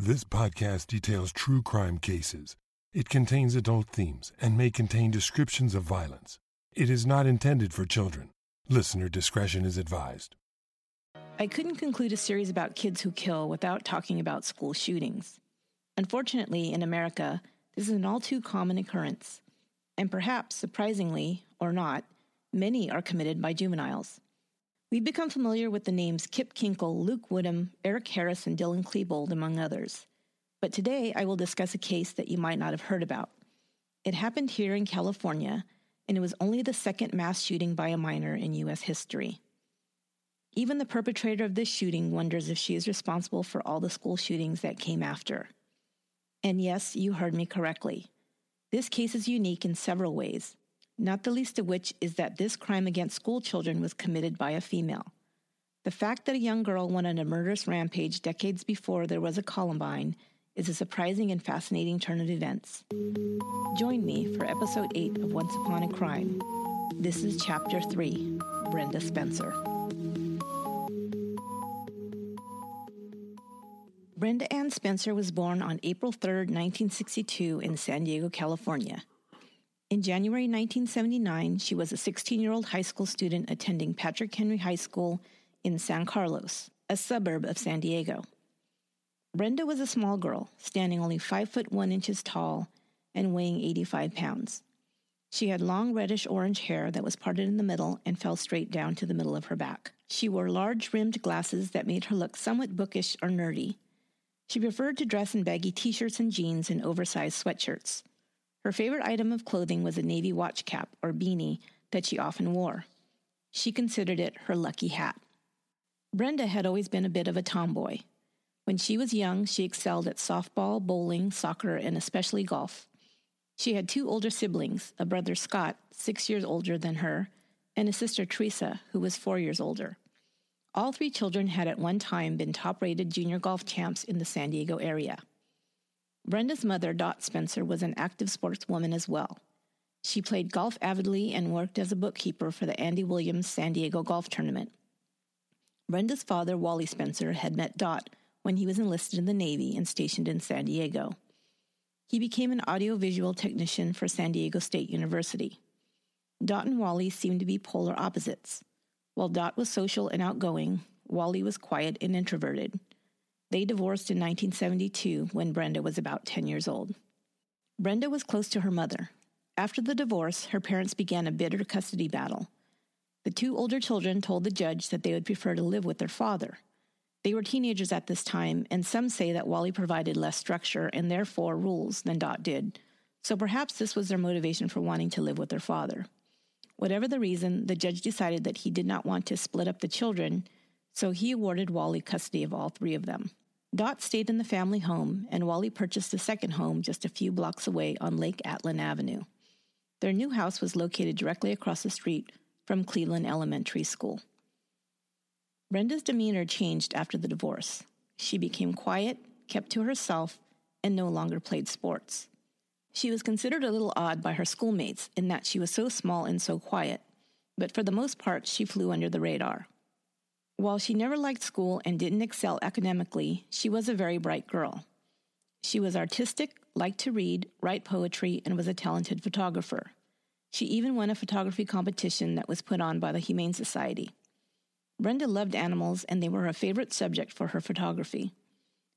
This podcast details true crime cases. It contains adult themes and may contain descriptions of violence. It is not intended for children. Listener discretion is advised. I couldn't conclude a series about kids who kill without talking about school shootings. Unfortunately, in America, this is an all too common occurrence. And perhaps, surprisingly or not, many are committed by juveniles. We've become familiar with the names Kip Kinkel, Luke Woodham, Eric Harris, and Dylan Klebold, among others. But today I will discuss a case that you might not have heard about. It happened here in California, and it was only the second mass shooting by a minor in U.S. history. Even the perpetrator of this shooting wonders if she is responsible for all the school shootings that came after. And yes, you heard me correctly. This case is unique in several ways not the least of which is that this crime against school children was committed by a female. The fact that a young girl went on a murderous rampage decades before there was a Columbine is a surprising and fascinating turn of events. Join me for episode 8 of Once Upon a Crime. This is chapter 3 Brenda Spencer. Brenda Ann Spencer was born on April 3, 1962, in San Diego, California. In January 1979, she was a 16 year old high school student attending Patrick Henry High School in San Carlos, a suburb of San Diego. Brenda was a small girl, standing only 5 foot 1 inches tall and weighing 85 pounds. She had long reddish orange hair that was parted in the middle and fell straight down to the middle of her back. She wore large rimmed glasses that made her look somewhat bookish or nerdy. She preferred to dress in baggy t shirts and jeans and oversized sweatshirts. Her favorite item of clothing was a navy watch cap or beanie that she often wore. She considered it her lucky hat. Brenda had always been a bit of a tomboy. When she was young, she excelled at softball, bowling, soccer, and especially golf. She had two older siblings a brother Scott, six years older than her, and a sister Teresa, who was four years older. All three children had at one time been top rated junior golf champs in the San Diego area. Brenda's mother, Dot Spencer, was an active sportswoman as well. She played golf avidly and worked as a bookkeeper for the Andy Williams San Diego Golf Tournament. Brenda's father, Wally Spencer, had met Dot when he was enlisted in the Navy and stationed in San Diego. He became an audiovisual technician for San Diego State University. Dot and Wally seemed to be polar opposites. While Dot was social and outgoing, Wally was quiet and introverted. They divorced in 1972 when Brenda was about 10 years old. Brenda was close to her mother. After the divorce, her parents began a bitter custody battle. The two older children told the judge that they would prefer to live with their father. They were teenagers at this time, and some say that Wally provided less structure and therefore rules than Dot did. So perhaps this was their motivation for wanting to live with their father. Whatever the reason, the judge decided that he did not want to split up the children, so he awarded Wally custody of all three of them. Dot stayed in the family home, and Wally purchased a second home just a few blocks away on Lake Atlin Avenue. Their new house was located directly across the street from Cleveland Elementary School. Brenda's demeanor changed after the divorce. She became quiet, kept to herself, and no longer played sports. She was considered a little odd by her schoolmates in that she was so small and so quiet, but for the most part, she flew under the radar. While she never liked school and didn't excel academically, she was a very bright girl. She was artistic, liked to read, write poetry, and was a talented photographer. She even won a photography competition that was put on by the Humane Society. Brenda loved animals, and they were her favorite subject for her photography.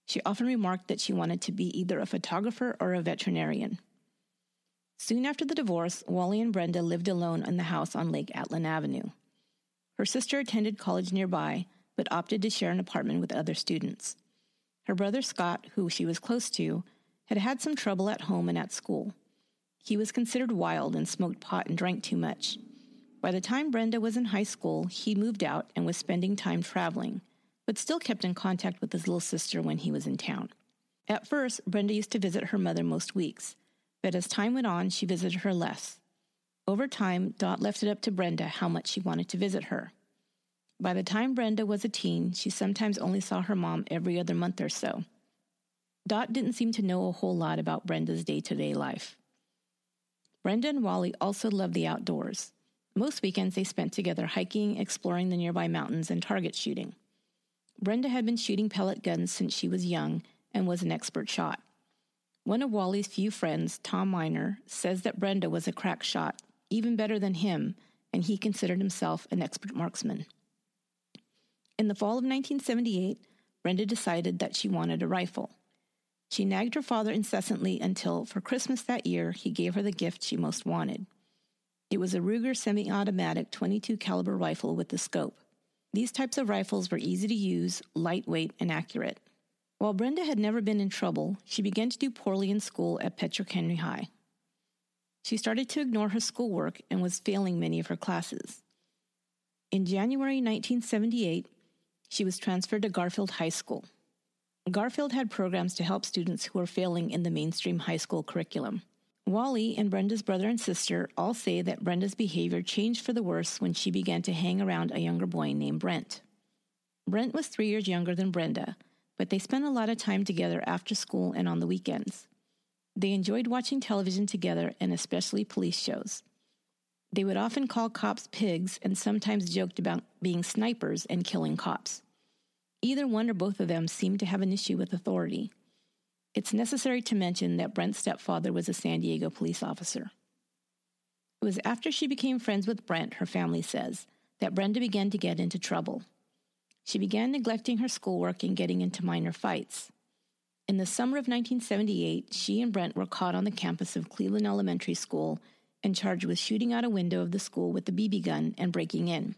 She often remarked that she wanted to be either a photographer or a veterinarian. Soon after the divorce, Wally and Brenda lived alone in the house on Lake Atlin Avenue. Her sister attended college nearby, but opted to share an apartment with other students. Her brother Scott, who she was close to, had had some trouble at home and at school. He was considered wild and smoked pot and drank too much. By the time Brenda was in high school, he moved out and was spending time traveling, but still kept in contact with his little sister when he was in town. At first, Brenda used to visit her mother most weeks, but as time went on, she visited her less. Over time, Dot left it up to Brenda how much she wanted to visit her. By the time Brenda was a teen, she sometimes only saw her mom every other month or so. Dot didn't seem to know a whole lot about Brenda's day to day life. Brenda and Wally also loved the outdoors. Most weekends they spent together hiking, exploring the nearby mountains, and target shooting. Brenda had been shooting pellet guns since she was young and was an expert shot. One of Wally's few friends, Tom Miner, says that Brenda was a crack shot, even better than him, and he considered himself an expert marksman. In the fall of 1978, Brenda decided that she wanted a rifle. She nagged her father incessantly until, for Christmas that year, he gave her the gift she most wanted. It was a Ruger semi-automatic 22 caliber rifle with the scope. These types of rifles were easy to use, lightweight, and accurate. While Brenda had never been in trouble, she began to do poorly in school at Patrick Henry High. She started to ignore her schoolwork and was failing many of her classes. In January 1978, she was transferred to Garfield High School. Garfield had programs to help students who were failing in the mainstream high school curriculum. Wally and Brenda's brother and sister all say that Brenda's behavior changed for the worse when she began to hang around a younger boy named Brent. Brent was three years younger than Brenda, but they spent a lot of time together after school and on the weekends. They enjoyed watching television together and especially police shows. They would often call cops pigs and sometimes joked about being snipers and killing cops. Either one or both of them seemed to have an issue with authority. It's necessary to mention that Brent's stepfather was a San Diego police officer. It was after she became friends with Brent, her family says, that Brenda began to get into trouble. She began neglecting her schoolwork and getting into minor fights. In the summer of 1978, she and Brent were caught on the campus of Cleveland Elementary School and charged with shooting out a window of the school with a BB gun and breaking in.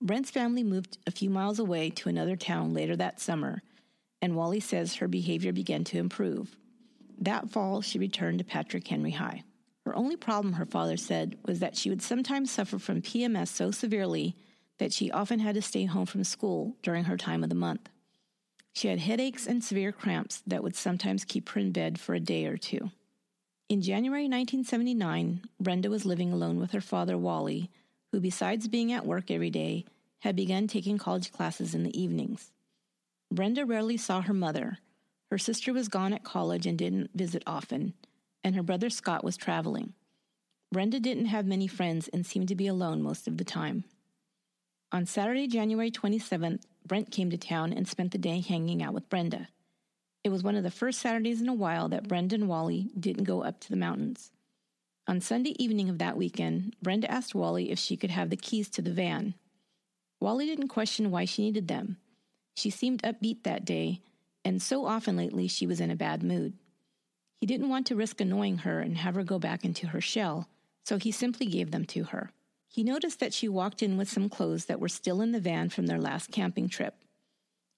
Brent's family moved a few miles away to another town later that summer, and Wally says her behavior began to improve. That fall, she returned to Patrick Henry High. Her only problem, her father said, was that she would sometimes suffer from PMS so severely that she often had to stay home from school during her time of the month. She had headaches and severe cramps that would sometimes keep her in bed for a day or two. In January 1979, Brenda was living alone with her father, Wally, who, besides being at work every day, had begun taking college classes in the evenings. Brenda rarely saw her mother. Her sister was gone at college and didn't visit often, and her brother Scott was traveling. Brenda didn't have many friends and seemed to be alone most of the time. On Saturday, January 27th, Brent came to town and spent the day hanging out with Brenda. It was one of the first Saturdays in a while that Brenda and Wally didn't go up to the mountains. On Sunday evening of that weekend, Brenda asked Wally if she could have the keys to the van. Wally didn't question why she needed them. She seemed upbeat that day, and so often lately she was in a bad mood. He didn't want to risk annoying her and have her go back into her shell, so he simply gave them to her. He noticed that she walked in with some clothes that were still in the van from their last camping trip.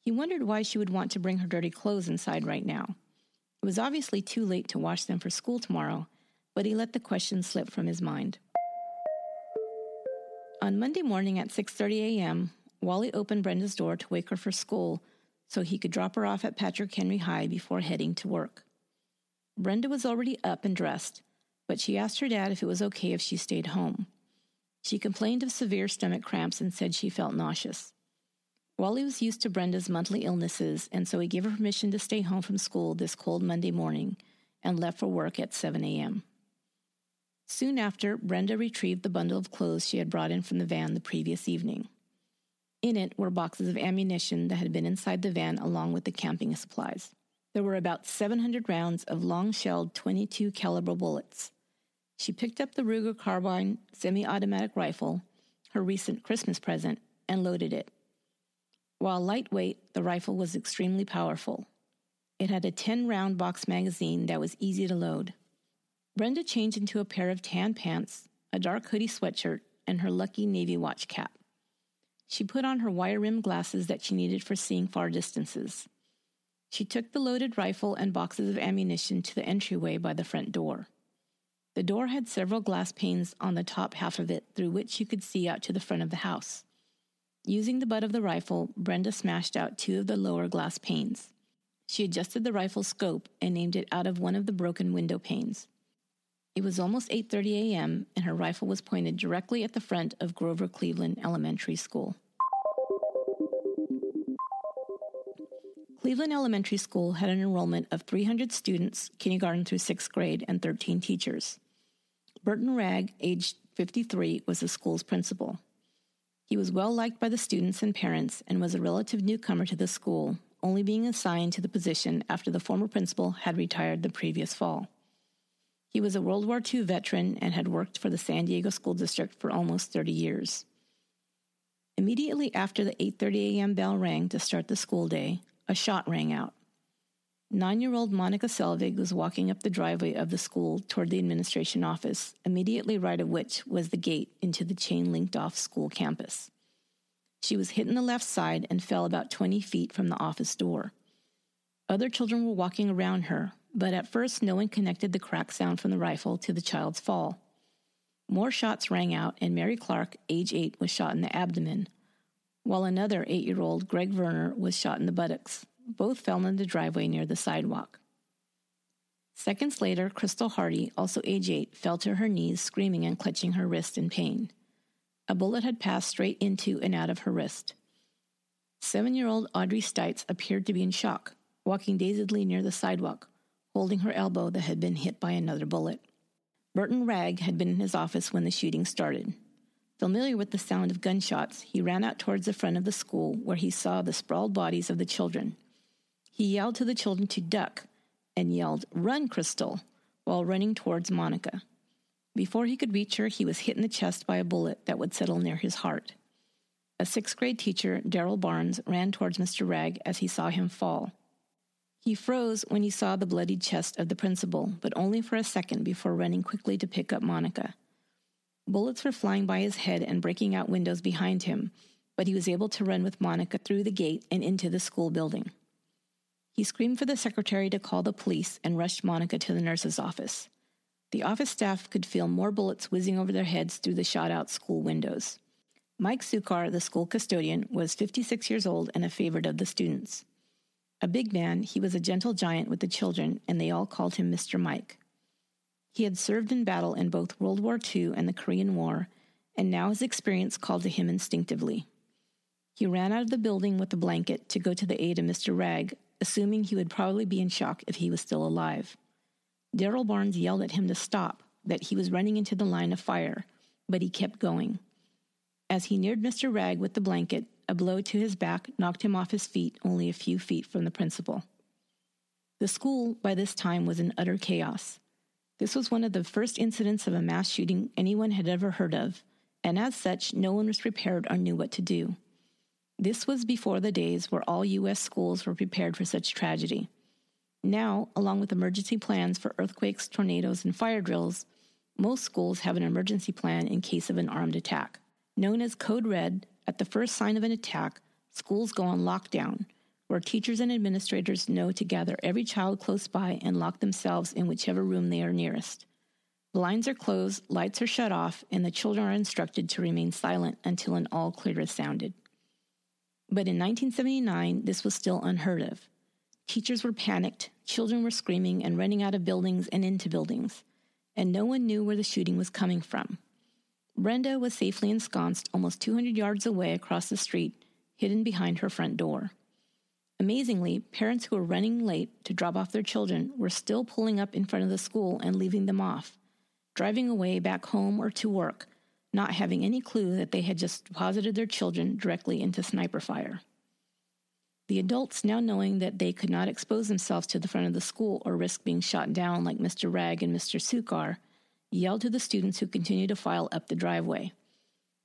He wondered why she would want to bring her dirty clothes inside right now. It was obviously too late to wash them for school tomorrow, but he let the question slip from his mind. On Monday morning at 6:30 a.m., Wally opened Brenda's door to wake her for school so he could drop her off at Patrick Henry High before heading to work. Brenda was already up and dressed, but she asked her dad if it was okay if she stayed home. She complained of severe stomach cramps and said she felt nauseous. Wally was used to Brenda's monthly illnesses, and so he gave her permission to stay home from school this cold Monday morning and left for work at 7 a.m. Soon after, Brenda retrieved the bundle of clothes she had brought in from the van the previous evening. In it were boxes of ammunition that had been inside the van along with the camping supplies. There were about 700 rounds of long-shelled 22 caliber bullets. She picked up the Ruger carbine semi-automatic rifle, her recent Christmas present, and loaded it. While lightweight, the rifle was extremely powerful. It had a 10 round box magazine that was easy to load. Brenda changed into a pair of tan pants, a dark hoodie sweatshirt, and her lucky navy watch cap. She put on her wire rimmed glasses that she needed for seeing far distances. She took the loaded rifle and boxes of ammunition to the entryway by the front door. The door had several glass panes on the top half of it through which you could see out to the front of the house. Using the butt of the rifle, Brenda smashed out two of the lower glass panes. She adjusted the rifle's scope and aimed it out of one of the broken window panes. It was almost 8:30 a.m. and her rifle was pointed directly at the front of Grover Cleveland Elementary School. Cleveland Elementary School had an enrollment of 300 students, kindergarten through 6th grade, and 13 teachers. Burton Wragg, aged 53, was the school's principal. He was well liked by the students and parents and was a relative newcomer to the school, only being assigned to the position after the former principal had retired the previous fall. He was a World War II veteran and had worked for the San Diego School District for almost 30 years. Immediately after the 8:30 a.m. bell rang to start the school day, a shot rang out. Nine-year-old Monica Selvig was walking up the driveway of the school toward the administration office, immediately right of which was the gate into the chain-linked-off school campus. She was hit in the left side and fell about 20 feet from the office door. Other children were walking around her, but at first no one connected the crack sound from the rifle to the child's fall. More shots rang out, and Mary Clark, age eight, was shot in the abdomen, while another eight year old, Greg Werner, was shot in the buttocks. Both fell in the driveway near the sidewalk. Seconds later, Crystal Hardy, also age eight, fell to her knees, screaming and clutching her wrist in pain. A bullet had passed straight into and out of her wrist. Seven year old Audrey Stites appeared to be in shock, walking dazedly near the sidewalk, holding her elbow that had been hit by another bullet. Burton Wragg had been in his office when the shooting started. Familiar with the sound of gunshots, he ran out towards the front of the school where he saw the sprawled bodies of the children. He yelled to the children to duck and yelled, Run, Crystal, while running towards Monica. Before he could reach her, he was hit in the chest by a bullet that would settle near his heart. A sixth grade teacher, Darrell Barnes, ran towards Mr. Wragg as he saw him fall. He froze when he saw the bloodied chest of the principal, but only for a second before running quickly to pick up Monica. Bullets were flying by his head and breaking out windows behind him, but he was able to run with Monica through the gate and into the school building. He screamed for the secretary to call the police and rushed Monica to the nurse's office. The office staff could feel more bullets whizzing over their heads through the shot out school windows. Mike Suchar, the school custodian, was 56 years old and a favorite of the students. A big man, he was a gentle giant with the children, and they all called him Mr. Mike. He had served in battle in both World War II and the Korean War, and now his experience called to him instinctively. He ran out of the building with a blanket to go to the aid of Mr. Wragg, assuming he would probably be in shock if he was still alive. Daryl Barnes yelled at him to stop, that he was running into the line of fire, but he kept going. As he neared Mr. Wragg with the blanket, a blow to his back knocked him off his feet only a few feet from the principal. The school, by this time, was in utter chaos. This was one of the first incidents of a mass shooting anyone had ever heard of, and as such, no one was prepared or knew what to do. This was before the days where all U.S. schools were prepared for such tragedy. Now, along with emergency plans for earthquakes, tornadoes, and fire drills, most schools have an emergency plan in case of an armed attack. Known as Code Red, at the first sign of an attack, schools go on lockdown, where teachers and administrators know to gather every child close by and lock themselves in whichever room they are nearest. Blinds are closed, lights are shut off, and the children are instructed to remain silent until an all clear is sounded. But in 1979, this was still unheard of. Teachers were panicked, children were screaming and running out of buildings and into buildings, and no one knew where the shooting was coming from. Brenda was safely ensconced almost 200 yards away across the street, hidden behind her front door. Amazingly, parents who were running late to drop off their children were still pulling up in front of the school and leaving them off, driving away back home or to work, not having any clue that they had just deposited their children directly into sniper fire. The adults, now knowing that they could not expose themselves to the front of the school or risk being shot down like Mr. Wragg and Mr. Suchar, yelled to the students who continued to file up the driveway.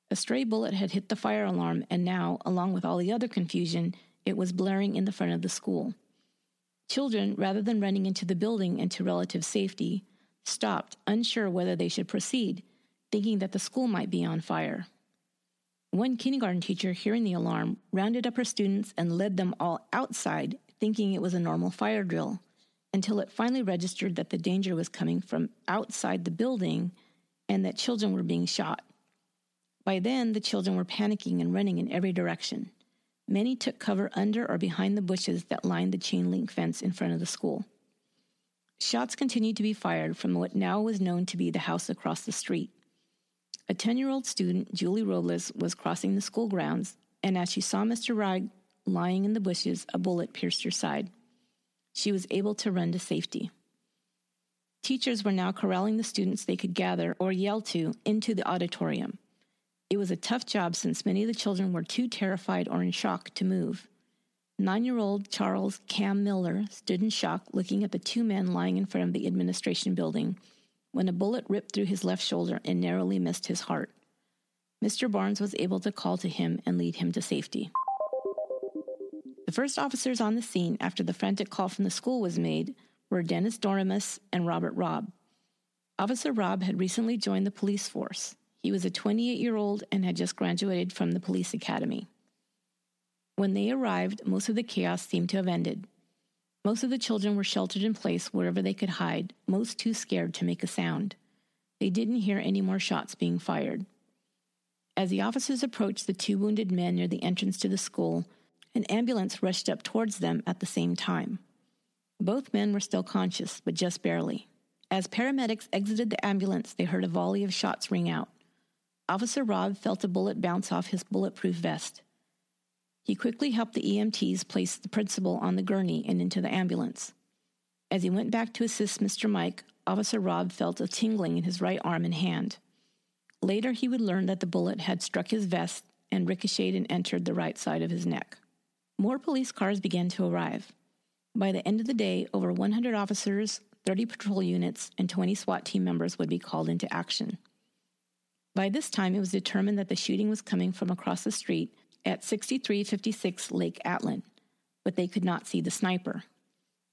A stray bullet had hit the fire alarm, and now, along with all the other confusion, it was blaring in the front of the school. Children, rather than running into the building and to relative safety, stopped, unsure whether they should proceed, thinking that the school might be on fire. One kindergarten teacher, hearing the alarm, rounded up her students and led them all outside, thinking it was a normal fire drill, until it finally registered that the danger was coming from outside the building and that children were being shot. By then, the children were panicking and running in every direction. Many took cover under or behind the bushes that lined the chain link fence in front of the school. Shots continued to be fired from what now was known to be the house across the street. A 10 year old student, Julie Robles, was crossing the school grounds, and as she saw Mr. Wragg lying in the bushes, a bullet pierced her side. She was able to run to safety. Teachers were now corralling the students they could gather or yell to into the auditorium. It was a tough job since many of the children were too terrified or in shock to move. Nine year old Charles Cam Miller stood in shock looking at the two men lying in front of the administration building when a bullet ripped through his left shoulder and narrowly missed his heart. Mr. Barnes was able to call to him and lead him to safety. The first officers on the scene after the frantic call from the school was made were Dennis Doremus and Robert Robb. Officer Robb had recently joined the police force. He was a 28 year old and had just graduated from the police academy. When they arrived, most of the chaos seemed to have ended. Most of the children were sheltered in place wherever they could hide, most too scared to make a sound. They didn't hear any more shots being fired. As the officers approached the two wounded men near the entrance to the school, an ambulance rushed up towards them at the same time. Both men were still conscious, but just barely. As paramedics exited the ambulance, they heard a volley of shots ring out. Officer Robb felt a bullet bounce off his bulletproof vest. He quickly helped the EMTs place the principal on the gurney and into the ambulance. As he went back to assist Mr. Mike, Officer Robb felt a tingling in his right arm and hand. Later, he would learn that the bullet had struck his vest and ricocheted and entered the right side of his neck. More police cars began to arrive. By the end of the day, over 100 officers, 30 patrol units, and 20 SWAT team members would be called into action. By this time, it was determined that the shooting was coming from across the street at 6356 Lake Atlin, but they could not see the sniper.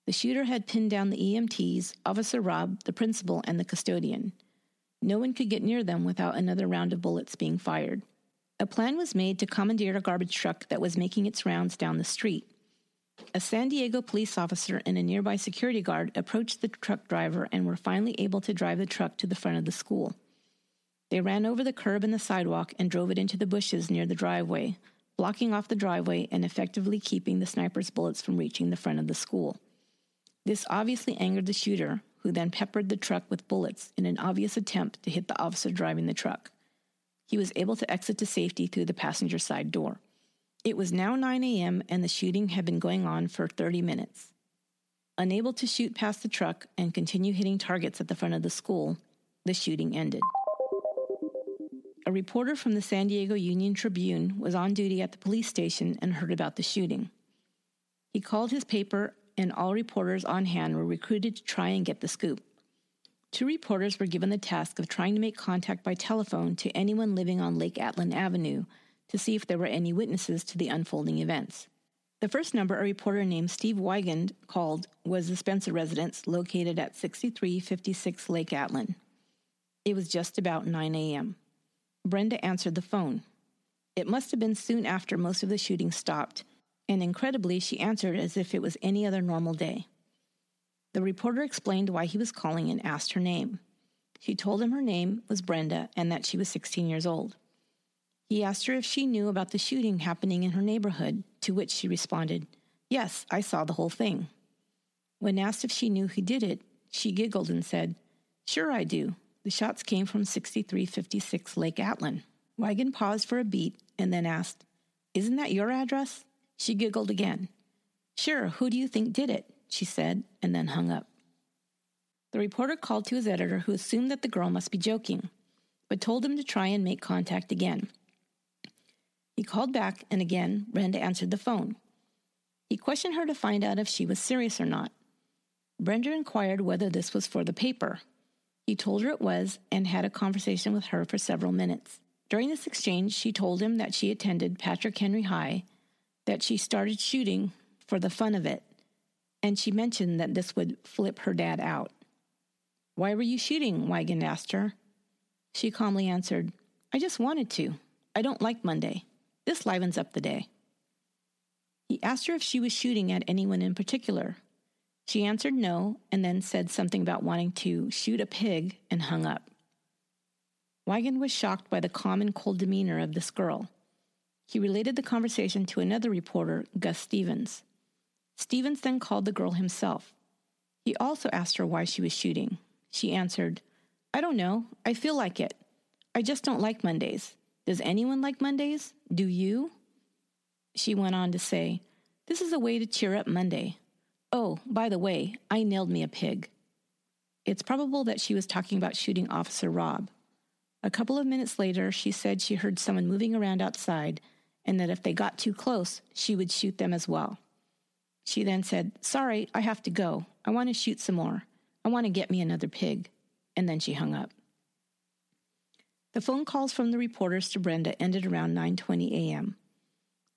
The shooter had pinned down the EMTs, Officer Robb, the principal, and the custodian. No one could get near them without another round of bullets being fired. A plan was made to commandeer a garbage truck that was making its rounds down the street. A San Diego police officer and a nearby security guard approached the truck driver and were finally able to drive the truck to the front of the school. They ran over the curb and the sidewalk and drove it into the bushes near the driveway, blocking off the driveway and effectively keeping the sniper's bullets from reaching the front of the school. This obviously angered the shooter, who then peppered the truck with bullets in an obvious attempt to hit the officer driving the truck. He was able to exit to safety through the passenger side door. It was now 9 a.m., and the shooting had been going on for 30 minutes. Unable to shoot past the truck and continue hitting targets at the front of the school, the shooting ended a reporter from the San Diego Union Tribune was on duty at the police station and heard about the shooting. He called his paper, and all reporters on hand were recruited to try and get the scoop. Two reporters were given the task of trying to make contact by telephone to anyone living on Lake Atlin Avenue to see if there were any witnesses to the unfolding events. The first number a reporter named Steve Wiegand called was the Spencer residence located at 6356 Lake Atlin. It was just about 9 a.m. Brenda answered the phone. It must have been soon after most of the shooting stopped, and incredibly, she answered as if it was any other normal day. The reporter explained why he was calling and asked her name. She told him her name was Brenda and that she was 16 years old. He asked her if she knew about the shooting happening in her neighborhood, to which she responded, Yes, I saw the whole thing. When asked if she knew who did it, she giggled and said, Sure, I do. The shots came from 6356 Lake Atlin. Wiegand paused for a beat and then asked, Isn't that your address? She giggled again. Sure, who do you think did it? she said, and then hung up. The reporter called to his editor, who assumed that the girl must be joking, but told him to try and make contact again. He called back, and again, Brenda answered the phone. He questioned her to find out if she was serious or not. Brenda inquired whether this was for the paper. He told her it was and had a conversation with her for several minutes. During this exchange, she told him that she attended Patrick Henry High, that she started shooting for the fun of it, and she mentioned that this would flip her dad out. Why were you shooting? Wiegand asked her. She calmly answered, I just wanted to. I don't like Monday. This livens up the day. He asked her if she was shooting at anyone in particular, she answered no and then said something about wanting to shoot a pig and hung up. Wiegand was shocked by the calm and cold demeanor of this girl. He related the conversation to another reporter, Gus Stevens. Stevens then called the girl himself. He also asked her why she was shooting. She answered, I don't know. I feel like it. I just don't like Mondays. Does anyone like Mondays? Do you? She went on to say, This is a way to cheer up Monday. Oh, by the way, I nailed me a pig. It's probable that she was talking about shooting Officer Robb. A couple of minutes later, she said she heard someone moving around outside and that if they got too close, she would shoot them as well. She then said, Sorry, I have to go. I want to shoot some more. I want to get me another pig. And then she hung up. The phone calls from the reporters to Brenda ended around 9:20 a.m.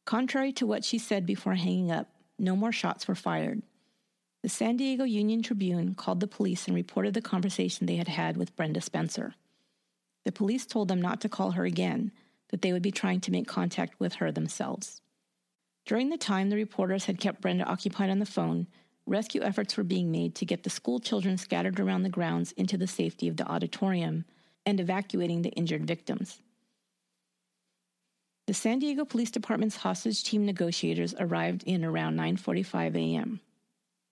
Contrary to what she said before hanging up, no more shots were fired. The San Diego Union Tribune called the police and reported the conversation they had had with Brenda Spencer. The police told them not to call her again, that they would be trying to make contact with her themselves. During the time the reporters had kept Brenda occupied on the phone, rescue efforts were being made to get the school children scattered around the grounds into the safety of the auditorium and evacuating the injured victims. The San Diego Police Department's hostage team negotiators arrived in around 9:45 a.m.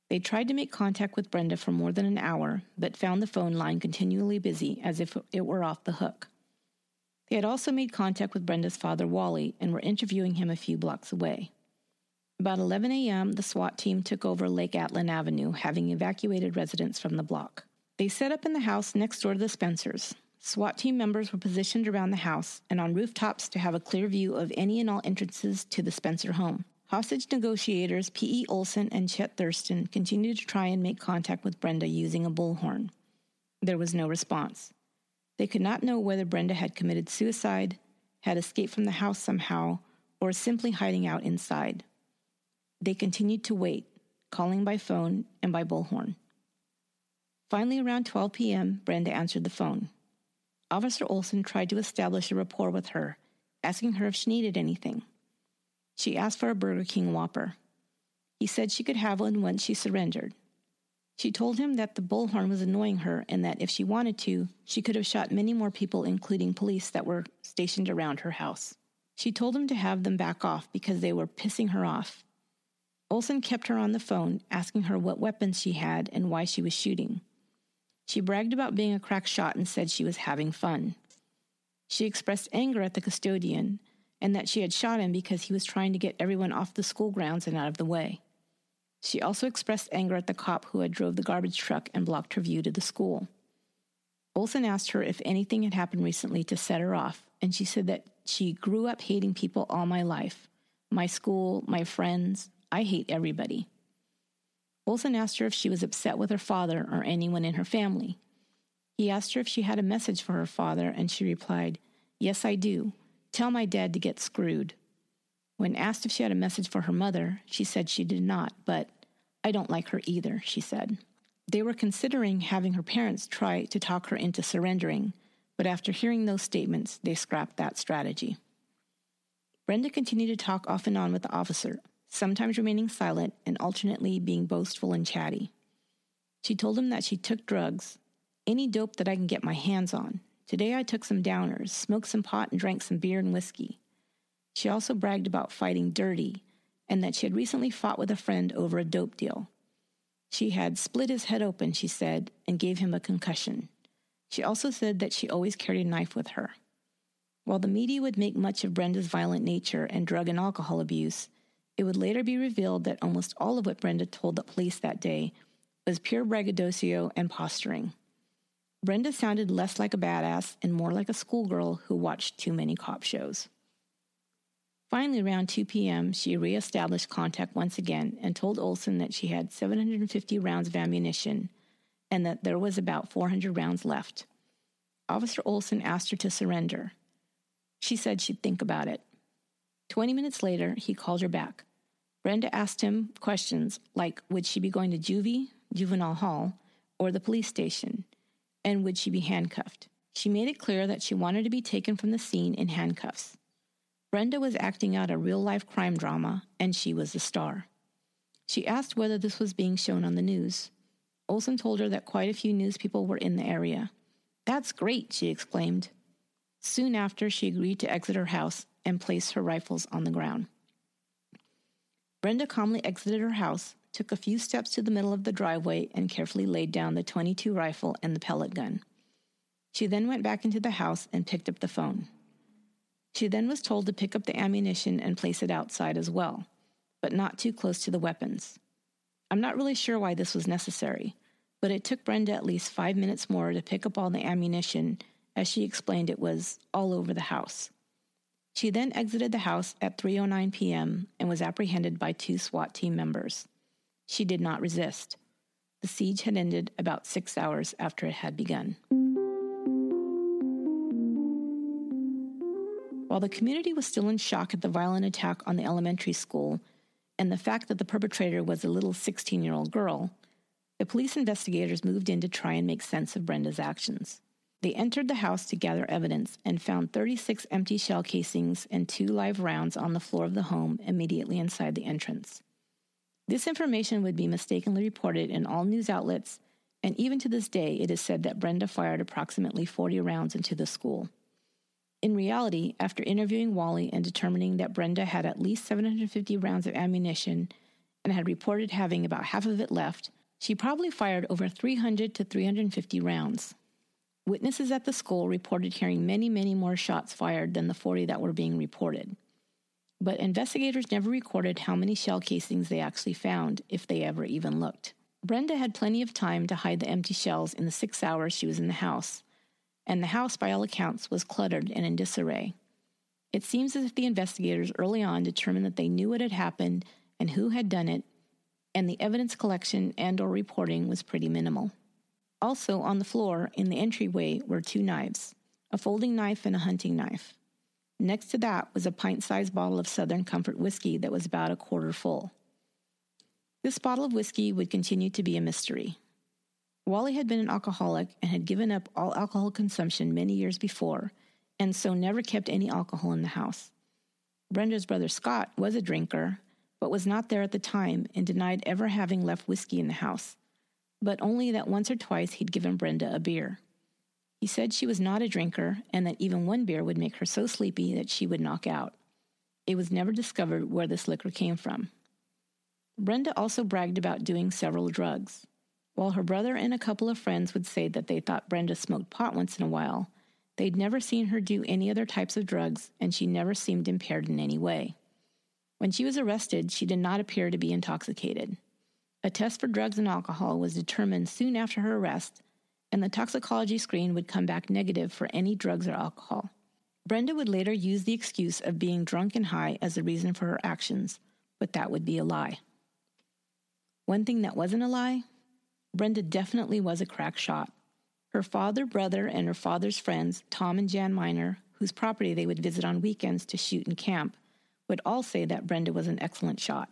They tried to make contact with Brenda for more than an hour, but found the phone line continually busy as if it were off the hook. They had also made contact with Brenda's father, Wally, and were interviewing him a few blocks away. About 11 a.m., the SWAT team took over Lake Atlin Avenue, having evacuated residents from the block. They set up in the house next door to the Spencers. SWAT team members were positioned around the house and on rooftops to have a clear view of any and all entrances to the Spencer home. Hostage negotiators P.E. Olson and Chet Thurston continued to try and make contact with Brenda using a bullhorn. There was no response. They could not know whether Brenda had committed suicide, had escaped from the house somehow, or simply hiding out inside. They continued to wait, calling by phone and by bullhorn. Finally, around 12 p.m., Brenda answered the phone. Officer Olson tried to establish a rapport with her, asking her if she needed anything. She asked for a Burger King Whopper. He said she could have one once she surrendered. She told him that the bullhorn was annoying her and that if she wanted to, she could have shot many more people, including police that were stationed around her house. She told him to have them back off because they were pissing her off. Olson kept her on the phone, asking her what weapons she had and why she was shooting. She bragged about being a crack shot and said she was having fun. She expressed anger at the custodian and that she had shot him because he was trying to get everyone off the school grounds and out of the way. She also expressed anger at the cop who had drove the garbage truck and blocked her view to the school. Olson asked her if anything had happened recently to set her off, and she said that she grew up hating people all my life my school, my friends. I hate everybody. Olson asked her if she was upset with her father or anyone in her family. He asked her if she had a message for her father, and she replied, Yes, I do. Tell my dad to get screwed. When asked if she had a message for her mother, she said she did not, but I don't like her either, she said. They were considering having her parents try to talk her into surrendering, but after hearing those statements, they scrapped that strategy. Brenda continued to talk off and on with the officer, sometimes remaining silent and alternately being boastful and chatty. She told him that she took drugs, any dope that I can get my hands on, Today I took some downers, smoked some pot, and drank some beer and whiskey. She also bragged about fighting dirty and that she had recently fought with a friend over a dope deal. She had split his head open, she said, and gave him a concussion. She also said that she always carried a knife with her. While the media would make much of Brenda's violent nature and drug and alcohol abuse, it would later be revealed that almost all of what Brenda told the police that day was pure braggadocio and posturing. Brenda sounded less like a badass and more like a schoolgirl who watched too many cop shows. Finally, around 2 p.m., she reestablished contact once again and told Olson that she had 750 rounds of ammunition and that there was about 400 rounds left. Officer Olson asked her to surrender. She said she'd think about it. 20 minutes later, he called her back. Brenda asked him questions like would she be going to juvie, juvenile hall, or the police station? And would she be handcuffed? She made it clear that she wanted to be taken from the scene in handcuffs. Brenda was acting out a real life crime drama, and she was the star. She asked whether this was being shown on the news. Olson told her that quite a few news people were in the area. That's great, she exclaimed. Soon after, she agreed to exit her house and place her rifles on the ground. Brenda calmly exited her house, took a few steps to the middle of the driveway, and carefully laid down the 22 rifle and the pellet gun. She then went back into the house and picked up the phone. She then was told to pick up the ammunition and place it outside as well, but not too close to the weapons. I'm not really sure why this was necessary, but it took Brenda at least five minutes more to pick up all the ammunition, as she explained it was all over the house. She then exited the house at 3:09 p.m. and was apprehended by two SWAT team members. She did not resist. The siege had ended about six hours after it had begun. While the community was still in shock at the violent attack on the elementary school and the fact that the perpetrator was a little 16 year old girl, the police investigators moved in to try and make sense of Brenda's actions. They entered the house to gather evidence and found 36 empty shell casings and two live rounds on the floor of the home immediately inside the entrance. This information would be mistakenly reported in all news outlets, and even to this day, it is said that Brenda fired approximately 40 rounds into the school. In reality, after interviewing Wally and determining that Brenda had at least 750 rounds of ammunition and had reported having about half of it left, she probably fired over 300 to 350 rounds. Witnesses at the school reported hearing many, many more shots fired than the 40 that were being reported. But investigators never recorded how many shell casings they actually found, if they ever even looked. Brenda had plenty of time to hide the empty shells in the six hours she was in the house, and the house, by all accounts, was cluttered and in disarray. It seems as if the investigators early on determined that they knew what had happened and who had done it, and the evidence collection and or reporting was pretty minimal. Also on the floor in the entryway were two knives, a folding knife and a hunting knife. Next to that was a pint sized bottle of Southern Comfort whiskey that was about a quarter full. This bottle of whiskey would continue to be a mystery. Wally had been an alcoholic and had given up all alcohol consumption many years before, and so never kept any alcohol in the house. Brenda's brother Scott was a drinker, but was not there at the time and denied ever having left whiskey in the house, but only that once or twice he'd given Brenda a beer. He said she was not a drinker and that even one beer would make her so sleepy that she would knock out. It was never discovered where this liquor came from. Brenda also bragged about doing several drugs. While her brother and a couple of friends would say that they thought Brenda smoked pot once in a while, they'd never seen her do any other types of drugs and she never seemed impaired in any way. When she was arrested, she did not appear to be intoxicated. A test for drugs and alcohol was determined soon after her arrest, and the toxicology screen would come back negative for any drugs or alcohol. Brenda would later use the excuse of being drunk and high as the reason for her actions, but that would be a lie. One thing that wasn't a lie Brenda definitely was a crack shot. Her father, brother, and her father's friends, Tom and Jan Miner, whose property they would visit on weekends to shoot and camp, would all say that Brenda was an excellent shot.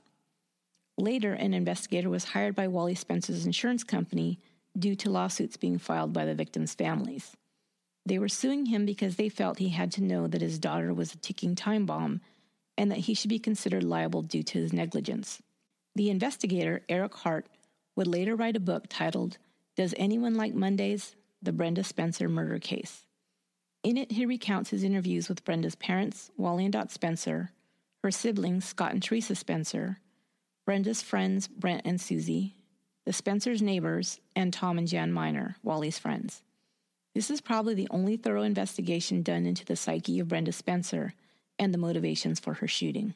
Later, an investigator was hired by Wally Spencer's insurance company due to lawsuits being filed by the victims' families. They were suing him because they felt he had to know that his daughter was a ticking time bomb and that he should be considered liable due to his negligence. The investigator, Eric Hart, would later write a book titled Does Anyone Like Mondays? The Brenda Spencer Murder Case. In it, he recounts his interviews with Brenda's parents, Wally and Dot Spencer, her siblings, Scott and Teresa Spencer, Brenda's friends, Brent and Susie, the Spencer's neighbors, and Tom and Jan Miner, Wally's friends. This is probably the only thorough investigation done into the psyche of Brenda Spencer and the motivations for her shooting.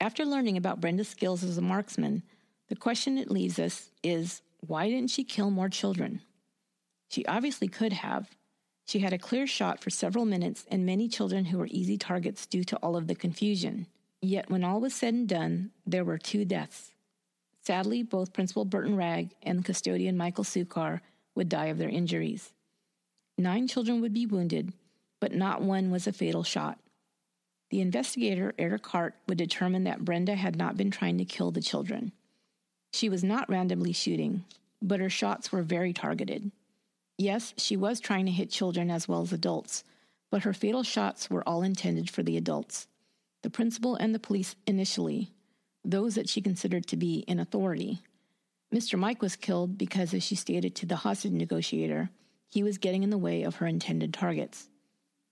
After learning about Brenda's skills as a marksman, the question it leaves us is why didn't she kill more children? She obviously could have. She had a clear shot for several minutes and many children who were easy targets due to all of the confusion. Yet, when all was said and done, there were two deaths Sadly, both Principal Burton Wragg and custodian Michael Suchar would die of their injuries. Nine children would be wounded, but not one was a fatal shot. The investigator, Eric Hart, would determine that Brenda had not been trying to kill the children. She was not randomly shooting, but her shots were very targeted. Yes, she was trying to hit children as well as adults, but her fatal shots were all intended for the adults. The principal and the police initially, those that she considered to be in authority. Mr. Mike was killed because, as she stated to the hostage negotiator, he was getting in the way of her intended targets.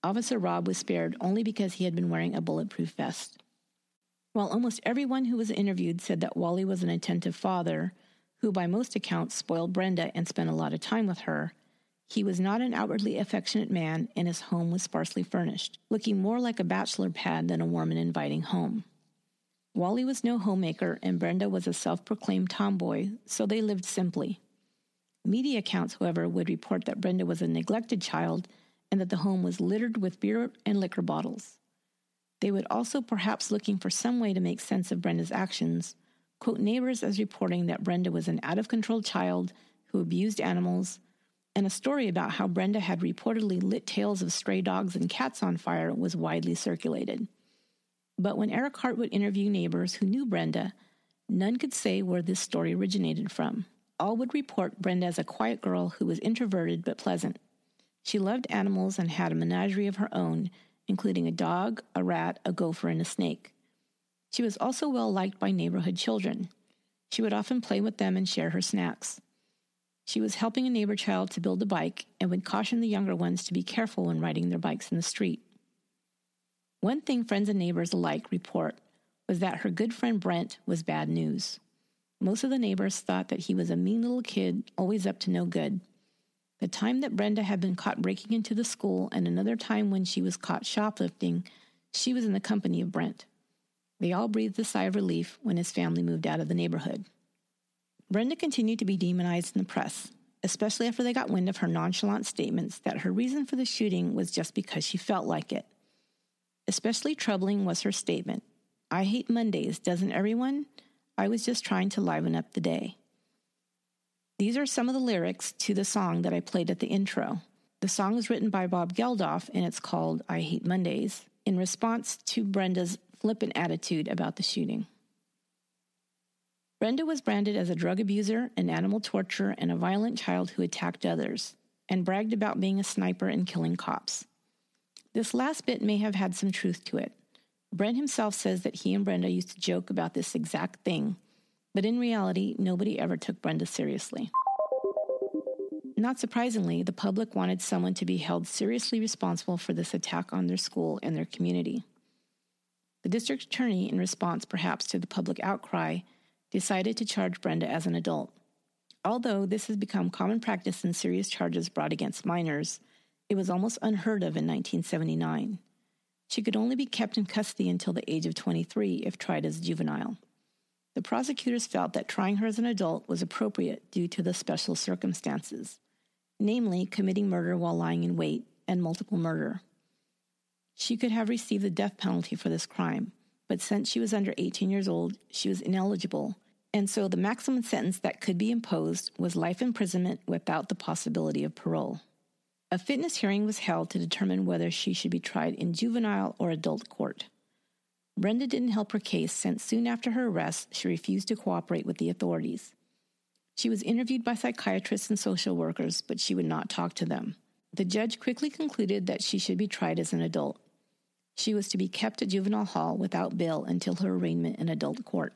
Officer Robb was spared only because he had been wearing a bulletproof vest. While almost everyone who was interviewed said that Wally was an attentive father, who by most accounts spoiled Brenda and spent a lot of time with her, he was not an outwardly affectionate man and his home was sparsely furnished, looking more like a bachelor pad than a warm and inviting home. Wally was no homemaker and Brenda was a self proclaimed tomboy, so they lived simply. Media accounts, however, would report that Brenda was a neglected child and that the home was littered with beer and liquor bottles. They would also, perhaps looking for some way to make sense of Brenda's actions, quote neighbors as reporting that Brenda was an out of control child who abused animals, and a story about how Brenda had reportedly lit tails of stray dogs and cats on fire was widely circulated. But when Eric Hart would interview neighbors who knew Brenda, none could say where this story originated from. All would report Brenda as a quiet girl who was introverted but pleasant. She loved animals and had a menagerie of her own, including a dog, a rat, a gopher, and a snake. She was also well liked by neighborhood children. She would often play with them and share her snacks. She was helping a neighbor child to build a bike and would caution the younger ones to be careful when riding their bikes in the street. One thing friends and neighbors alike report was that her good friend Brent was bad news. Most of the neighbors thought that he was a mean little kid, always up to no good. The time that Brenda had been caught breaking into the school and another time when she was caught shoplifting, she was in the company of Brent. They all breathed a sigh of relief when his family moved out of the neighborhood. Brenda continued to be demonized in the press, especially after they got wind of her nonchalant statements that her reason for the shooting was just because she felt like it. Especially troubling was her statement I hate Mondays, doesn't everyone? I was just trying to liven up the day. These are some of the lyrics to the song that I played at the intro. The song is written by Bob Geldof and it's called I Hate Mondays in response to Brenda's flippant attitude about the shooting. Brenda was branded as a drug abuser, an animal torturer, and a violent child who attacked others, and bragged about being a sniper and killing cops. This last bit may have had some truth to it. Brent himself says that he and Brenda used to joke about this exact thing, but in reality, nobody ever took Brenda seriously. Not surprisingly, the public wanted someone to be held seriously responsible for this attack on their school and their community. The district attorney, in response perhaps to the public outcry, decided to charge Brenda as an adult. Although this has become common practice in serious charges brought against minors, it was almost unheard of in 1979. She could only be kept in custody until the age of 23 if tried as juvenile. The prosecutors felt that trying her as an adult was appropriate due to the special circumstances, namely committing murder while lying in wait and multiple murder. She could have received the death penalty for this crime, but since she was under 18 years old, she was ineligible, and so the maximum sentence that could be imposed was life imprisonment without the possibility of parole. A fitness hearing was held to determine whether she should be tried in juvenile or adult court. Brenda didn't help her case since soon after her arrest, she refused to cooperate with the authorities. She was interviewed by psychiatrists and social workers, but she would not talk to them. The judge quickly concluded that she should be tried as an adult. She was to be kept at juvenile hall without bail until her arraignment in adult court.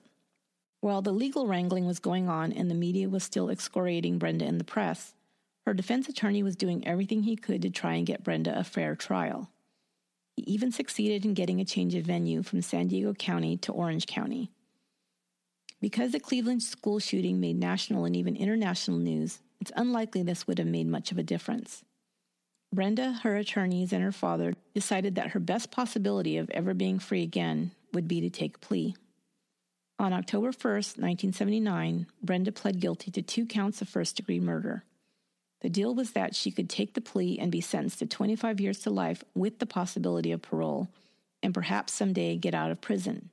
While the legal wrangling was going on and the media was still excoriating Brenda in the press, her defense attorney was doing everything he could to try and get Brenda a fair trial. He even succeeded in getting a change of venue from San Diego County to Orange County. Because the Cleveland school shooting made national and even international news, it's unlikely this would have made much of a difference. Brenda, her attorneys, and her father decided that her best possibility of ever being free again would be to take a plea. On October 1st, 1979, Brenda pled guilty to two counts of first degree murder. The deal was that she could take the plea and be sentenced to 25 years to life with the possibility of parole, and perhaps someday get out of prison.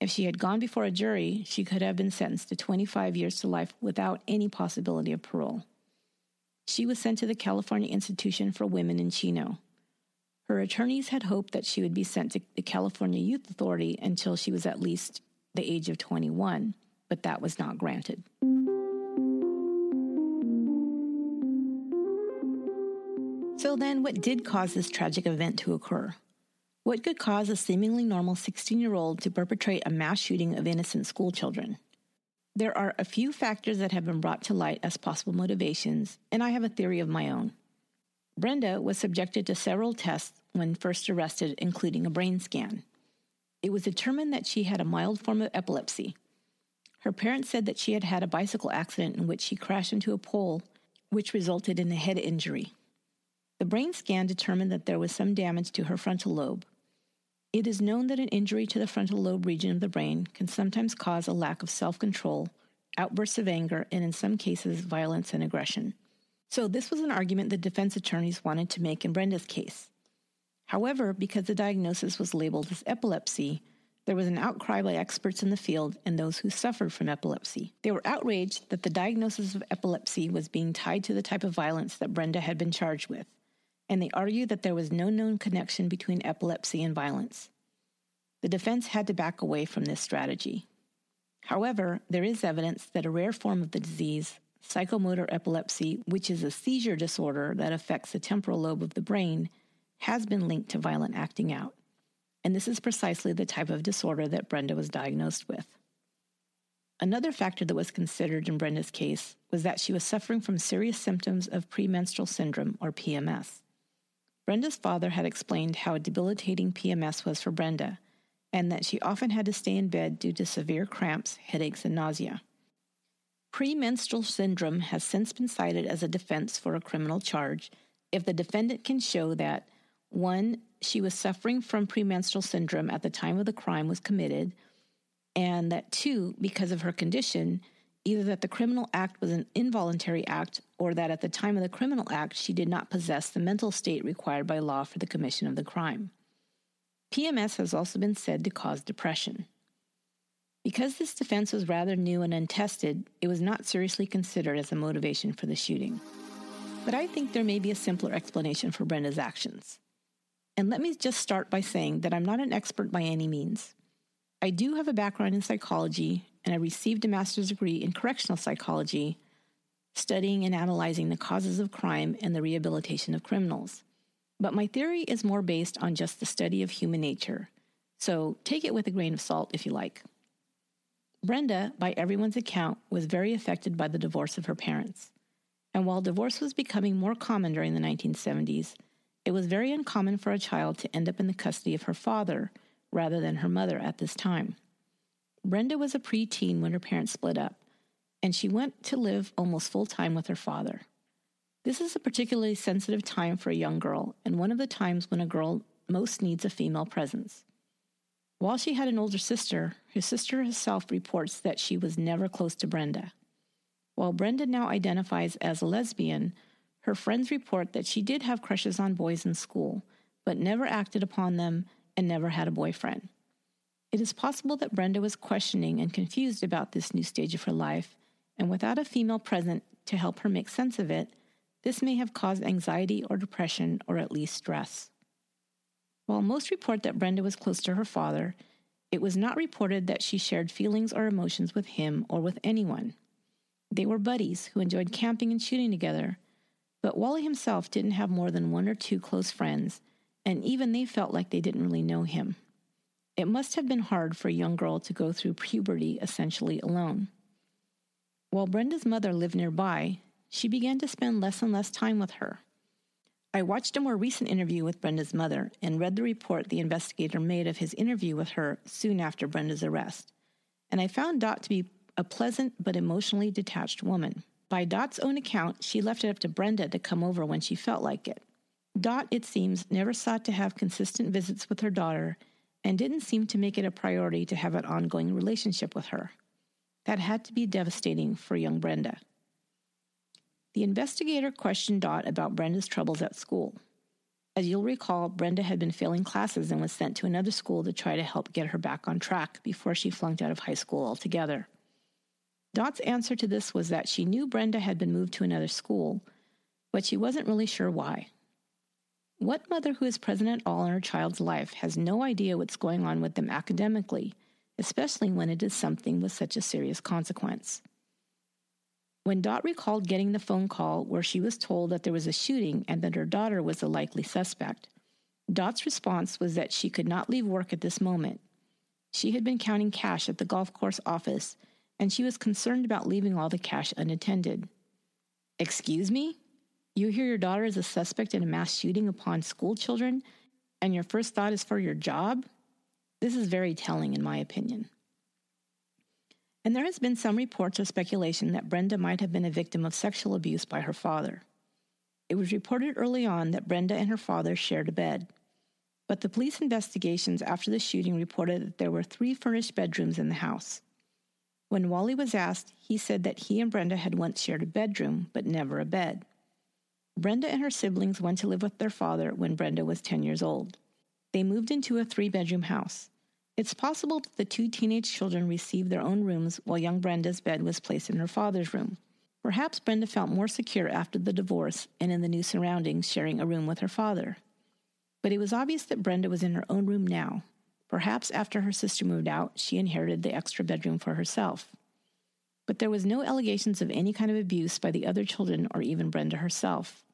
If she had gone before a jury, she could have been sentenced to 25 years to life without any possibility of parole. She was sent to the California Institution for Women in Chino. Her attorneys had hoped that she would be sent to the California Youth Authority until she was at least the age of 21, but that was not granted. Then, what did cause this tragic event to occur? What could cause a seemingly normal 16 year old to perpetrate a mass shooting of innocent schoolchildren? There are a few factors that have been brought to light as possible motivations, and I have a theory of my own. Brenda was subjected to several tests when first arrested, including a brain scan. It was determined that she had a mild form of epilepsy. Her parents said that she had had a bicycle accident in which she crashed into a pole, which resulted in a head injury. The brain scan determined that there was some damage to her frontal lobe. It is known that an injury to the frontal lobe region of the brain can sometimes cause a lack of self control, outbursts of anger, and in some cases, violence and aggression. So, this was an argument the defense attorneys wanted to make in Brenda's case. However, because the diagnosis was labeled as epilepsy, there was an outcry by experts in the field and those who suffered from epilepsy. They were outraged that the diagnosis of epilepsy was being tied to the type of violence that Brenda had been charged with, and they argued that there was no known connection between epilepsy and violence. The defense had to back away from this strategy. However, there is evidence that a rare form of the disease, psychomotor epilepsy, which is a seizure disorder that affects the temporal lobe of the brain, has been linked to violent acting out. And this is precisely the type of disorder that Brenda was diagnosed with. Another factor that was considered in Brenda's case was that she was suffering from serious symptoms of premenstrual syndrome, or PMS. Brenda's father had explained how debilitating PMS was for Brenda, and that she often had to stay in bed due to severe cramps, headaches, and nausea. Premenstrual syndrome has since been cited as a defense for a criminal charge if the defendant can show that 1. She was suffering from premenstrual syndrome at the time of the crime was committed, and that 2. Because of her condition, either that the criminal act was an involuntary act or that at the time of the criminal act she did not possess the mental state required by law for the commission of the crime. PMS has also been said to cause depression. Because this defense was rather new and untested, it was not seriously considered as a motivation for the shooting. But I think there may be a simpler explanation for Brenda's actions. And let me just start by saying that I'm not an expert by any means. I do have a background in psychology, and I received a master's degree in correctional psychology, studying and analyzing the causes of crime and the rehabilitation of criminals. But my theory is more based on just the study of human nature, so take it with a grain of salt if you like. Brenda, by everyone's account, was very affected by the divorce of her parents. And while divorce was becoming more common during the 1970s, it was very uncommon for a child to end up in the custody of her father rather than her mother at this time. Brenda was a preteen when her parents split up, and she went to live almost full time with her father. This is a particularly sensitive time for a young girl, and one of the times when a girl most needs a female presence. While she had an older sister, her sister herself reports that she was never close to Brenda. While Brenda now identifies as a lesbian, her friends report that she did have crushes on boys in school, but never acted upon them and never had a boyfriend. It is possible that Brenda was questioning and confused about this new stage of her life, and without a female present to help her make sense of it, this may have caused anxiety or depression or at least stress. While most report that Brenda was close to her father, it was not reported that she shared feelings or emotions with him or with anyone. They were buddies who enjoyed camping and shooting together, but Wally himself didn't have more than one or two close friends, and even they felt like they didn't really know him. It must have been hard for a young girl to go through puberty essentially alone. While Brenda's mother lived nearby, she began to spend less and less time with her. I watched a more recent interview with Brenda's mother and read the report the investigator made of his interview with her soon after Brenda's arrest, and I found Dot to be a pleasant but emotionally detached woman. By Dot's own account, she left it up to Brenda to come over when she felt like it. Dot, it seems, never sought to have consistent visits with her daughter and didn't seem to make it a priority to have an ongoing relationship with her. That had to be devastating for young Brenda. The investigator questioned Dot about Brenda's troubles at school. As you'll recall, Brenda had been failing classes and was sent to another school to try to help get her back on track before she flunked out of high school altogether. Dot's answer to this was that she knew Brenda had been moved to another school, but she wasn't really sure why. What mother who is present at all in her child's life has no idea what's going on with them academically, especially when it is something with such a serious consequence? When Dot recalled getting the phone call where she was told that there was a shooting and that her daughter was the likely suspect, Dot's response was that she could not leave work at this moment. She had been counting cash at the golf course office, and she was concerned about leaving all the cash unattended. Excuse me? You hear your daughter is a suspect in a mass shooting upon school children, and your first thought is for your job? This is very telling, in my opinion and there has been some reports or speculation that Brenda might have been a victim of sexual abuse by her father. It was reported early on that Brenda and her father shared a bed, but the police investigations after the shooting reported that there were three furnished bedrooms in the house. When Wally was asked, he said that he and Brenda had once shared a bedroom, but never a bed. Brenda and her siblings went to live with their father when Brenda was 10 years old. They moved into a three bedroom house. It's possible that the two teenage children received their own rooms while young Brenda's bed was placed in her father's room. Perhaps Brenda felt more secure after the divorce and in the new surroundings, sharing a room with her father. But it was obvious that Brenda was in her own room now. Perhaps after her sister moved out, she inherited the extra bedroom for herself. But there was no allegations of any kind of abuse by the other children or even Brenda herself.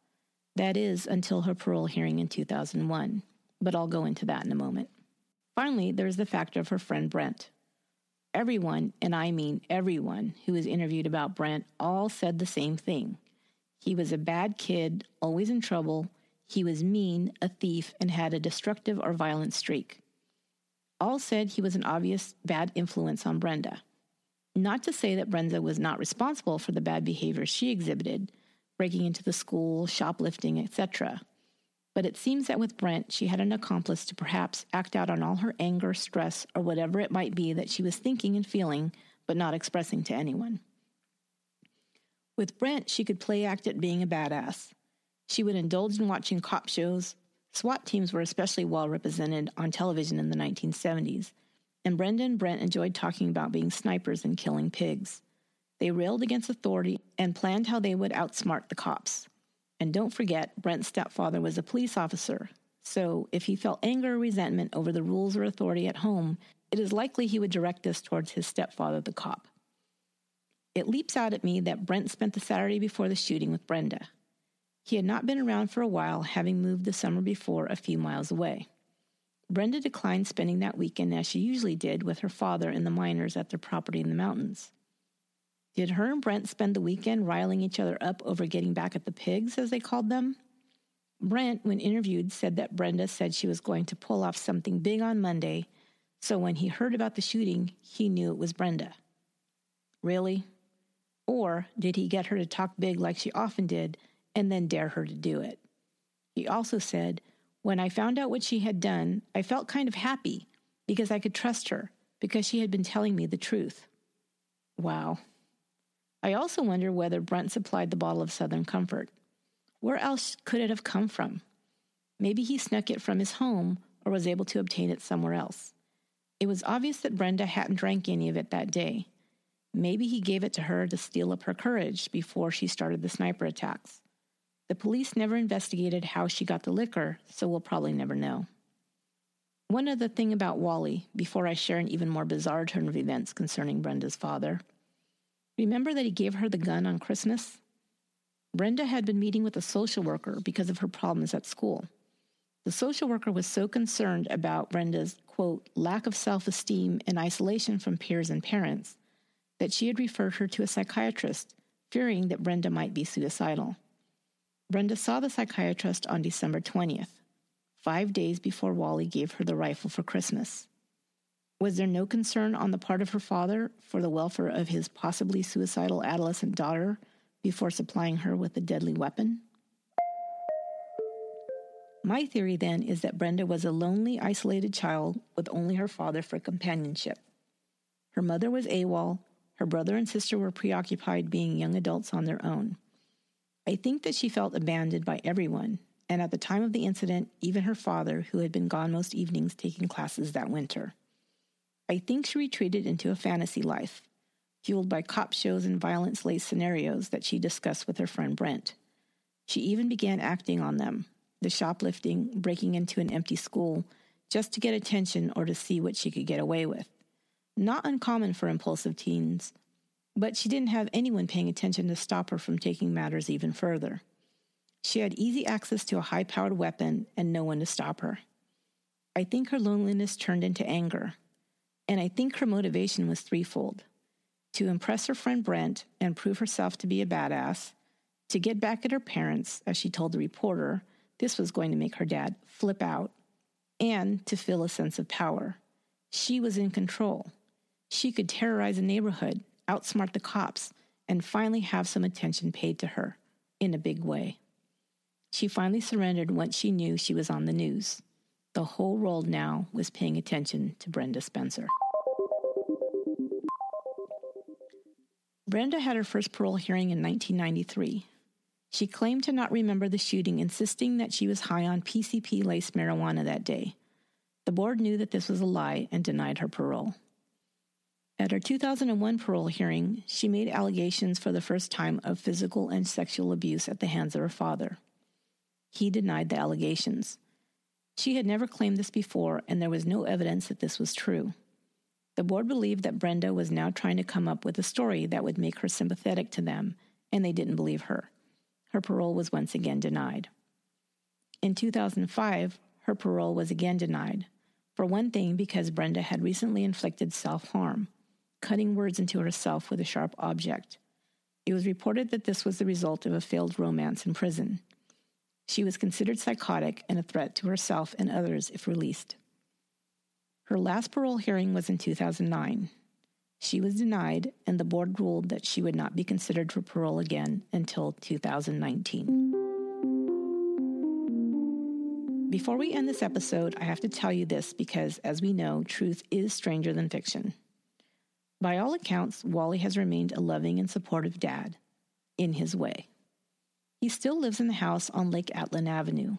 That is, until her parole hearing in 2001. But I'll go into that in a moment. Finally, there's the factor of her friend Brent. Everyone, and I mean everyone, who was interviewed about Brent all said the same thing. He was a bad kid, always in trouble. He was mean, a thief, and had a destructive or violent streak. All said he was an obvious bad influence on Brenda. Not to say that Brenda was not responsible for the bad behavior she exhibited, breaking into the school, shoplifting, etc. But it seems that with Brent, she had an accomplice to perhaps act out on all her anger, stress, or whatever it might be that she was thinking and feeling, but not expressing to anyone. With Brent, she could play act at being a badass. She would indulge in watching cop shows. SWAT teams were especially well represented on television in the 1970s, and Brenda and Brent enjoyed talking about being snipers and killing pigs. They railed against authority and planned how they would outsmart the cops. And don't forget, Brent's stepfather was a police officer, so if he felt anger or resentment over the rules or authority at home, it is likely he would direct this towards his stepfather, the cop. It leaps out at me that Brent spent the Saturday before the shooting with Brenda. He had not been around for a while, having moved the summer before a few miles away. Brenda declined spending that weekend as she usually did with her father and the miners at their property in the mountains. Did her and Brent spend the weekend riling each other up over getting back at the pigs, as they called them? Brent, when interviewed, said that Brenda said she was going to pull off something big on Monday, so when he heard about the shooting, he knew it was Brenda. Really? Or did he get her to talk big like she often did and then dare her to do it? He also said, When I found out what she had done, I felt kind of happy because I could trust her because she had been telling me the truth. Wow. I also wonder whether Brent supplied the bottle of Southern Comfort. Where else could it have come from? Maybe he snuck it from his home or was able to obtain it somewhere else. It was obvious that Brenda hadn't drank any of it that day. Maybe he gave it to her to steel up her courage before she started the sniper attacks. The police never investigated how she got the liquor, so we'll probably never know. One other thing about Wally, before I share an even more bizarre turn of events concerning Brenda's father. Remember that he gave her the gun on Christmas? Brenda had been meeting with a social worker because of her problems at school. The social worker was so concerned about Brenda's, quote, lack of self esteem and isolation from peers and parents that she had referred her to a psychiatrist, fearing that Brenda might be suicidal. Brenda saw the psychiatrist on December 20th, five days before Wally gave her the rifle for Christmas. Was there no concern on the part of her father for the welfare of his possibly suicidal adolescent daughter before supplying her with a deadly weapon? My theory then is that Brenda was a lonely, isolated child with only her father for companionship. Her mother was AWOL, her brother and sister were preoccupied being young adults on their own. I think that she felt abandoned by everyone, and at the time of the incident, even her father, who had been gone most evenings taking classes that winter. I think she retreated into a fantasy life, fueled by cop shows and violence laced scenarios that she discussed with her friend Brent. She even began acting on them the shoplifting, breaking into an empty school, just to get attention or to see what she could get away with. Not uncommon for impulsive teens, but she didn't have anyone paying attention to stop her from taking matters even further. She had easy access to a high powered weapon and no one to stop her. I think her loneliness turned into anger, and I think her motivation was threefold to impress her friend Brent and prove herself to be a badass, to get back at her parents, as she told the reporter this was going to make her dad flip out, and to feel a sense of power. She was in control. She could terrorize a neighborhood, outsmart the cops, and finally have some attention paid to her in a big way. She finally surrendered once she knew she was on the news. The whole world now was paying attention to Brenda Spencer. Brenda had her first parole hearing in 1993. She claimed to not remember the shooting, insisting that she was high on PCP laced marijuana that day. The board knew that this was a lie and denied her parole. At her 2001 parole hearing, she made allegations for the first time of physical and sexual abuse at the hands of her father. He denied the allegations. She had never claimed this before, and there was no evidence that this was true. The board believed that Brenda was now trying to come up with a story that would make her sympathetic to them, and they didn't believe her. Her parole was once again denied. In 2005, her parole was again denied. For one thing, because Brenda had recently inflicted self harm, cutting words into herself with a sharp object. It was reported that this was the result of a failed romance in prison. She was considered psychotic and a threat to herself and others if released. Her last parole hearing was in 2009. She was denied, and the board ruled that she would not be considered for parole again until 2019. Before we end this episode, I have to tell you this because, as we know, truth is stranger than fiction. By all accounts, Wally has remained a loving and supportive dad, in his way. He still lives in the house on Lake Atlin Avenue,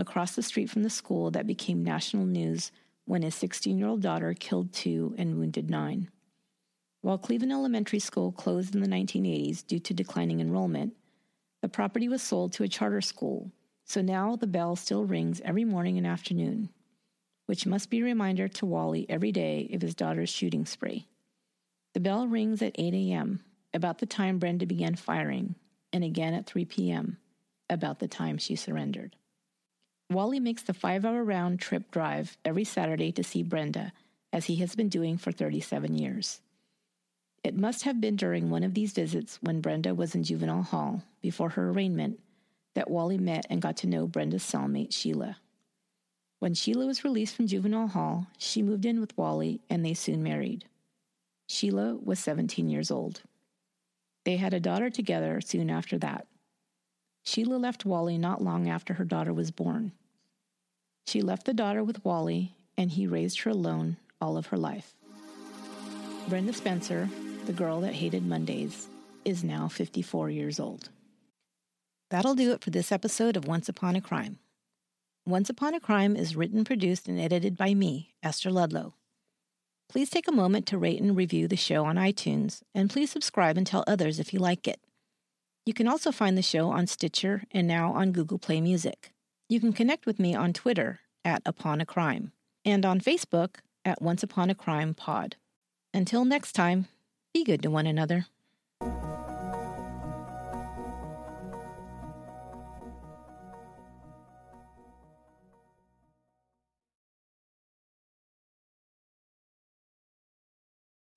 across the street from the school that became national news when his 16 year old daughter killed two and wounded nine. While Cleveland Elementary School closed in the 1980s due to declining enrollment, the property was sold to a charter school, so now the bell still rings every morning and afternoon, which must be a reminder to Wally every day of his daughter's shooting spree. The bell rings at 8 a.m., about the time Brenda began firing, and again at 3 p.m., about the time she surrendered. Wally makes the five hour round trip drive every Saturday to see Brenda, as he has been doing for 37 years. It must have been during one of these visits when Brenda was in juvenile hall, before her arraignment, that Wally met and got to know Brenda's cellmate, Sheila. When Sheila was released from juvenile hall, she moved in with Wally and they soon married. Sheila was 17 years old. They had a daughter together soon after that. Sheila left Wally not long after her daughter was born. She left the daughter with Wally, and he raised her alone all of her life. Brenda Spencer, the girl that hated Mondays, is now 54 years old. That'll do it for this episode of Once Upon a Crime. Once Upon a Crime is written, produced, and edited by me, Esther Ludlow. Please take a moment to rate and review the show on iTunes, and please subscribe and tell others if you like it. You can also find the show on Stitcher and now on Google Play Music. You can connect with me on Twitter at Upon a Crime and on Facebook at Once Upon a Crime Pod. Until next time, be good to one another.